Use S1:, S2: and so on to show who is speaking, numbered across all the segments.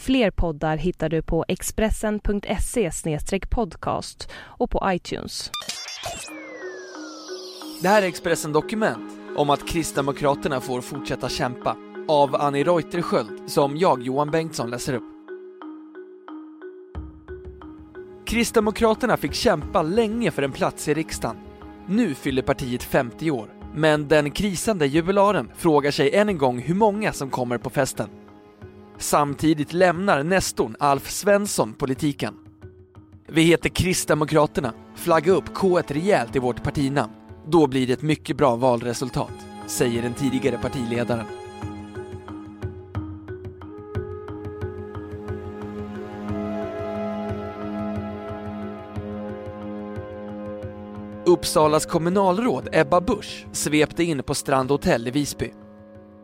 S1: Fler poddar hittar du på expressen.se podcast och på iTunes.
S2: Det här är Expressen Dokument om att Kristdemokraterna får fortsätta kämpa av Annie Reuterskiöld som jag, Johan Bengtsson, läser upp. Kristdemokraterna fick kämpa länge för en plats i riksdagen. Nu fyller partiet 50 år, men den krisande jubilaren frågar sig än en gång hur många som kommer på festen. Samtidigt lämnar nestorn Alf Svensson politiken. Vi heter Kristdemokraterna. Flagga upp K1 rejält i vårt partinamn. Då blir det ett mycket bra valresultat, säger den tidigare partiledaren. Uppsalas kommunalråd Ebba Busch svepte in på Strand Hotel i Visby.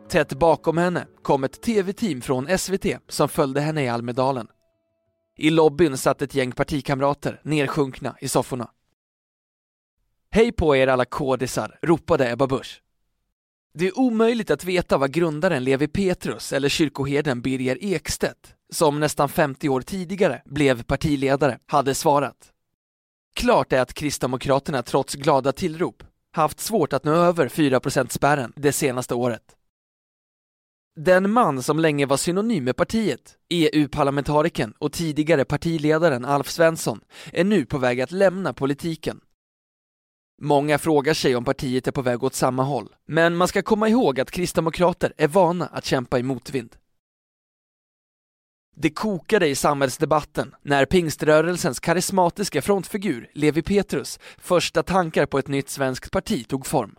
S2: Tätt bakom henne kom ett tv-team från SVT som följde henne i Almedalen. I lobbyn satt ett gäng partikamrater nersjunkna i sofforna. Hej på er alla kodisar, ropade Ebba Busch. Det är omöjligt att veta vad grundaren Levi Petrus eller kyrkoherden Birger Ekstedt, som nästan 50 år tidigare blev partiledare, hade svarat. Klart är att Kristdemokraterna trots glada tillrop haft svårt att nå över 4%-spärren det senaste året. Den man som länge var synonym med partiet, EU-parlamentarikern och tidigare partiledaren Alf Svensson, är nu på väg att lämna politiken. Många frågar sig om partiet är på väg åt samma håll, men man ska komma ihåg att kristdemokrater är vana att kämpa i motvind. Det kokade i samhällsdebatten när pingströrelsens karismatiska frontfigur Levi Petrus första tankar på ett nytt svenskt parti tog form.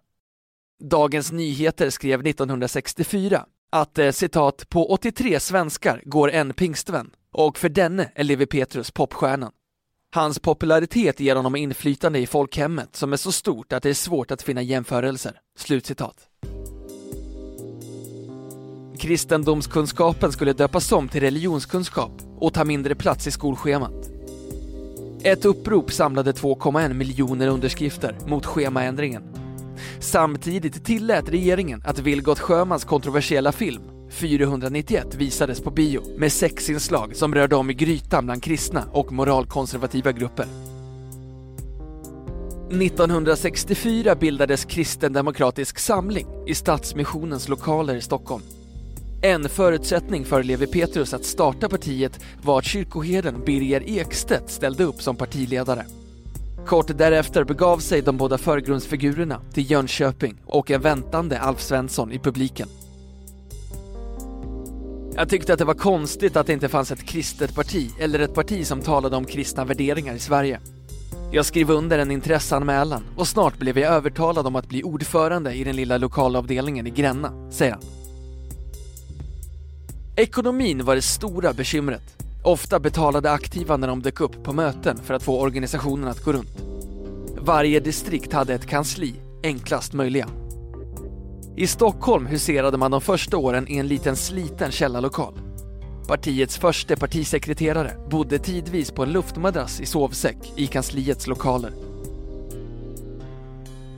S2: Dagens Nyheter skrev 1964 att eh, citat, på 83 svenskar går en pingstvän och för denne är Levi Petrus popstjärnan. Hans popularitet ger honom inflytande i folkhemmet som är så stort att det är svårt att finna jämförelser. Slutcitat. Kristendomskunskapen skulle döpas om till religionskunskap och ta mindre plats i skolschemat. Ett upprop samlade 2,1 miljoner underskrifter mot schemaändringen. Samtidigt tillät regeringen att Vilgot Sjömans kontroversiella film 491 visades på bio med sexinslag som rörde om i grytan bland kristna och moralkonservativa grupper. 1964 bildades Kristen Demokratisk Samling i Stadsmissionens lokaler i Stockholm. En förutsättning för Levi Petrus att starta partiet var att kyrkoherden Birger Ekstedt ställde upp som partiledare. Kort därefter begav sig de båda förgrundsfigurerna till Jönköping och en väntande Alf Svensson i publiken. Jag tyckte att det var konstigt att det inte fanns ett kristet parti eller ett parti som talade om kristna värderingar i Sverige. Jag skrev under en intresseanmälan och snart blev jag övertalad om att bli ordförande i den lilla lokalavdelningen i Gränna, säger han. Ekonomin var det stora bekymret. Ofta betalade aktiva när de dök upp på möten för att få organisationen att gå runt. Varje distrikt hade ett kansli, enklast möjliga. I Stockholm huserade man de första åren i en liten sliten källarlokal. Partiets första partisekreterare bodde tidvis på en luftmadrass i sovsäck i kansliets lokaler.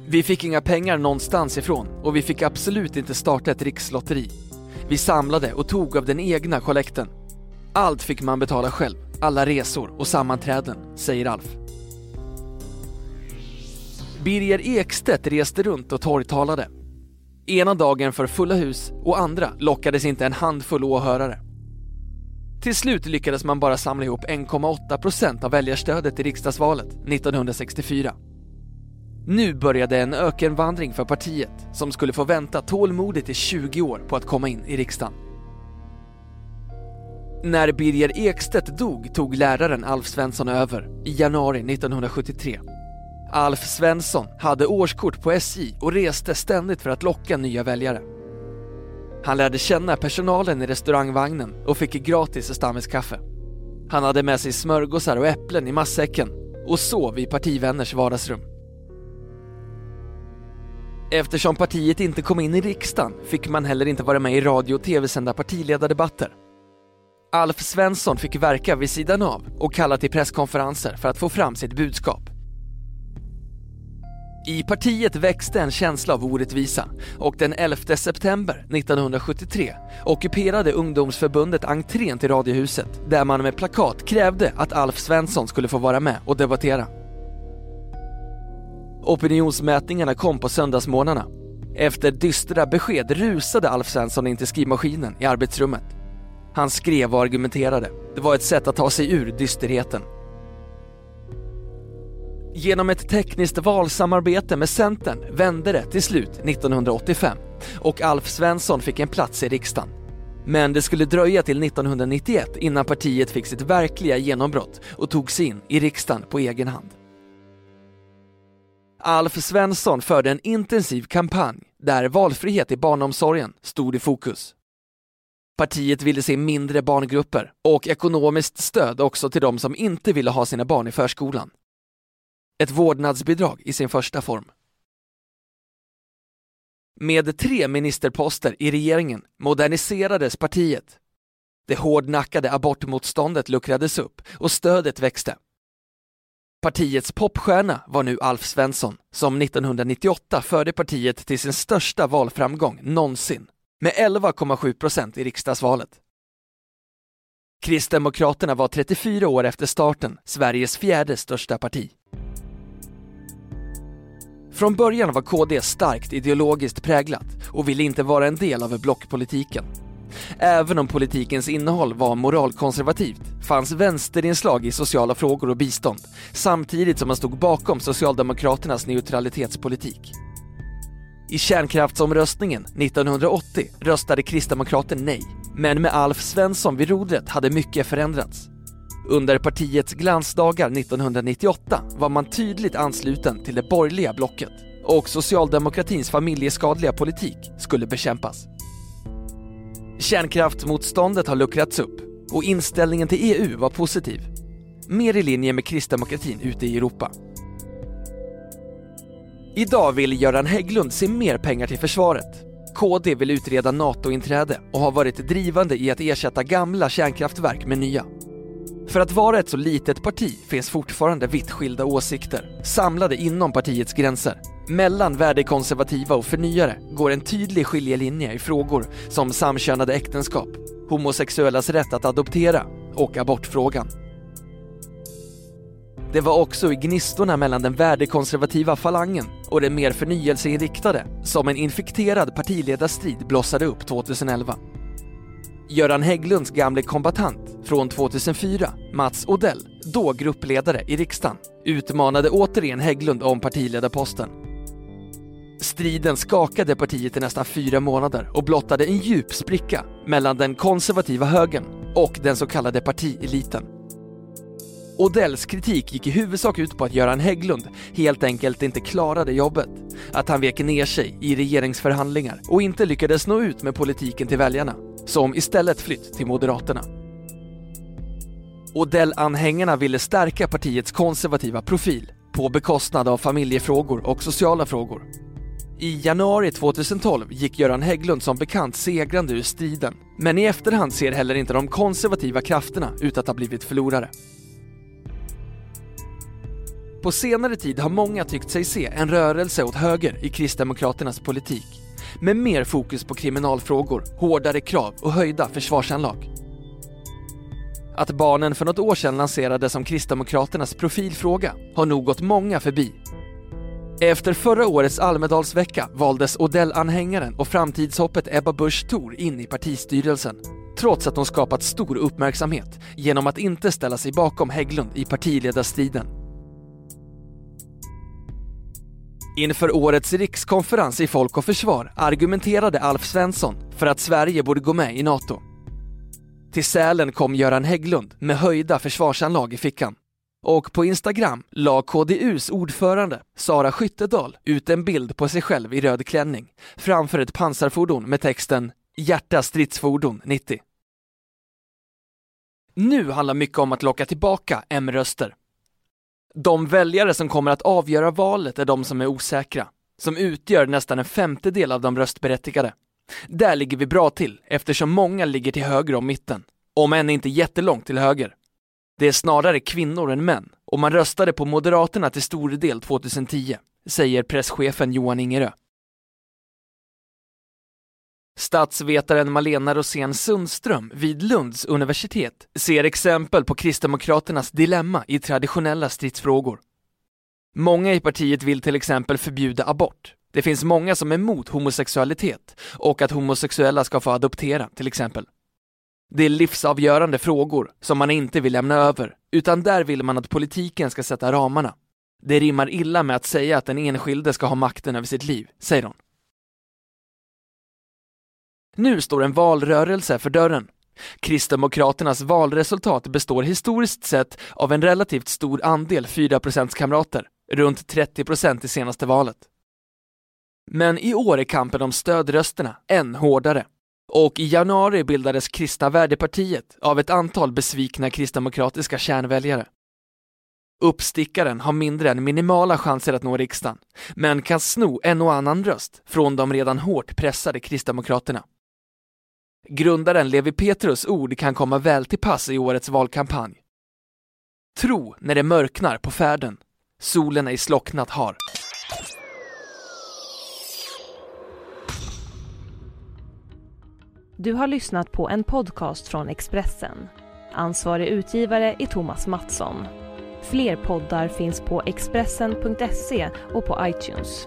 S2: Vi fick inga pengar någonstans ifrån och vi fick absolut inte starta ett rikslotteri. Vi samlade och tog av den egna kollekten. Allt fick man betala själv, alla resor och sammanträden, säger Alf. Birger Ekstedt reste runt och torgtalade. Ena dagen för fulla hus och andra lockades inte en handfull åhörare. Till slut lyckades man bara samla ihop 1,8% av väljarstödet i riksdagsvalet 1964. Nu började en ökenvandring för partiet som skulle få vänta tålmodigt i 20 år på att komma in i riksdagen. När Birger Ekstedt dog tog läraren Alf Svensson över i januari 1973. Alf Svensson hade årskort på SJ och reste ständigt för att locka nya väljare. Han lärde känna personalen i restaurangvagnen och fick gratis stammiskaffe. Han hade med sig smörgåsar och äpplen i matsäcken och sov i partivänners vardagsrum. Eftersom partiet inte kom in i riksdagen fick man heller inte vara med i radio och tv-sända partiledardebatter. Alf Svensson fick verka vid sidan av och kalla till presskonferenser för att få fram sitt budskap. I partiet växte en känsla av orättvisa och den 11 september 1973 ockuperade ungdomsförbundet entrén till Radiohuset där man med plakat krävde att Alf Svensson skulle få vara med och debattera. Opinionsmätningarna kom på söndagsmorgnarna. Efter dystra besked rusade Alf Svensson in till skrivmaskinen i arbetsrummet. Han skrev och argumenterade. Det var ett sätt att ta sig ur dysterheten. Genom ett tekniskt valsamarbete med Centern vände det till slut 1985 och Alf Svensson fick en plats i riksdagen. Men det skulle dröja till 1991 innan partiet fick sitt verkliga genombrott och tog sig in i riksdagen på egen hand. Alf Svensson förde en intensiv kampanj där valfrihet i barnomsorgen stod i fokus. Partiet ville se mindre barngrupper och ekonomiskt stöd också till de som inte ville ha sina barn i förskolan. Ett vårdnadsbidrag i sin första form. Med tre ministerposter i regeringen moderniserades partiet. Det hårdnackade abortmotståndet luckrades upp och stödet växte. Partiets popstjärna var nu Alf Svensson som 1998 förde partiet till sin största valframgång någonsin med 11,7 procent i riksdagsvalet. Kristdemokraterna var 34 år efter starten Sveriges fjärde största parti. Från början var KD starkt ideologiskt präglat och ville inte vara en del av blockpolitiken. Även om politikens innehåll var moralkonservativt fanns vänsterinslag i sociala frågor och bistånd samtidigt som man stod bakom Socialdemokraternas neutralitetspolitik. I kärnkraftsomröstningen 1980 röstade Kristdemokraterna nej, men med Alf Svensson vid rodret hade mycket förändrats. Under partiets glansdagar 1998 var man tydligt ansluten till det borgerliga blocket och socialdemokratins familjeskadliga politik skulle bekämpas. Kärnkraftsmotståndet har luckrats upp och inställningen till EU var positiv. Mer i linje med kristdemokratin ute i Europa. Idag vill Göran Hägglund se mer pengar till försvaret. KD vill utreda NATO-inträde och har varit drivande i att ersätta gamla kärnkraftverk med nya. För att vara ett så litet parti finns fortfarande vitt skilda åsikter, samlade inom partiets gränser. Mellan värdekonservativa och förnyare går en tydlig skiljelinje i frågor som samkönade äktenskap, homosexuellas rätt att adoptera och abortfrågan. Det var också i gnistorna mellan den värdekonservativa falangen och den mer förnyelseinriktade som en infekterad partiledarstrid blossade upp 2011. Göran Hägglunds gamle kombatant från 2004, Mats Odell, då gruppledare i riksdagen, utmanade återigen Hägglund om partiledarposten. Striden skakade partiet i nästan fyra månader och blottade en djup spricka mellan den konservativa högern och den så kallade partieliten. Odells kritik gick i huvudsak ut på att Göran Hägglund helt enkelt inte klarade jobbet. Att han vek ner sig i regeringsförhandlingar och inte lyckades nå ut med politiken till väljarna, som istället flytt till Moderaterna. Odell-anhängarna ville stärka partiets konservativa profil på bekostnad av familjefrågor och sociala frågor. I januari 2012 gick Göran Hägglund som bekant segrande ur striden, men i efterhand ser heller inte de konservativa krafterna ut att ha blivit förlorare. På senare tid har många tyckt sig se en rörelse åt höger i Kristdemokraternas politik, med mer fokus på kriminalfrågor, hårdare krav och höjda försvarsanlag. Att barnen för något år sedan lanserades som Kristdemokraternas profilfråga har nog gått många förbi. Efter förra årets Almedalsvecka valdes Odell-anhängaren och framtidshoppet Ebba Busch Thor in i partistyrelsen, trots att hon skapat stor uppmärksamhet genom att inte ställa sig bakom Hägglund i partiledarstriden. Inför årets rikskonferens i Folk och Försvar argumenterade Alf Svensson för att Sverige borde gå med i NATO. Till Sälen kom Göran Hägglund med höjda försvarsanlag i fickan. Och på Instagram la KDUs ordförande Sara Skyttedal ut en bild på sig själv i röd klänning framför ett pansarfordon med texten “Hjärta stridsfordon 90”. Nu handlar mycket om att locka tillbaka M-röster. De väljare som kommer att avgöra valet är de som är osäkra, som utgör nästan en femtedel av de röstberättigade. Där ligger vi bra till eftersom många ligger till höger om mitten, om än inte jättelångt till höger. Det är snarare kvinnor än män och man röstade på Moderaterna till stor del 2010, säger presschefen Johan Ingerö. Statsvetaren Malena Rosén Sundström vid Lunds universitet ser exempel på Kristdemokraternas dilemma i traditionella stridsfrågor. Många i partiet vill till exempel förbjuda abort. Det finns många som är emot homosexualitet och att homosexuella ska få adoptera till exempel. Det är livsavgörande frågor som man inte vill lämna över, utan där vill man att politiken ska sätta ramarna. Det rimmar illa med att säga att den enskilde ska ha makten över sitt liv, säger hon. Nu står en valrörelse för dörren. Kristdemokraternas valresultat består historiskt sett av en relativt stor andel 4 kamrater, runt 30% i senaste valet. Men i år är kampen om stödrösterna än hårdare. Och i januari bildades Kristna värdepartiet av ett antal besvikna kristdemokratiska kärnväljare. Uppstickaren har mindre än minimala chanser att nå riksdagen, men kan sno en och annan röst från de redan hårt pressade kristdemokraterna. Grundaren Levi Petrus ord kan komma väl till pass i årets valkampanj. Tro när det mörknar på färden, solen ej slocknat har.
S1: Du har lyssnat på en podcast från Expressen. Ansvarig utgivare är Thomas Mattsson. Fler poddar finns på Expressen.se och på iTunes.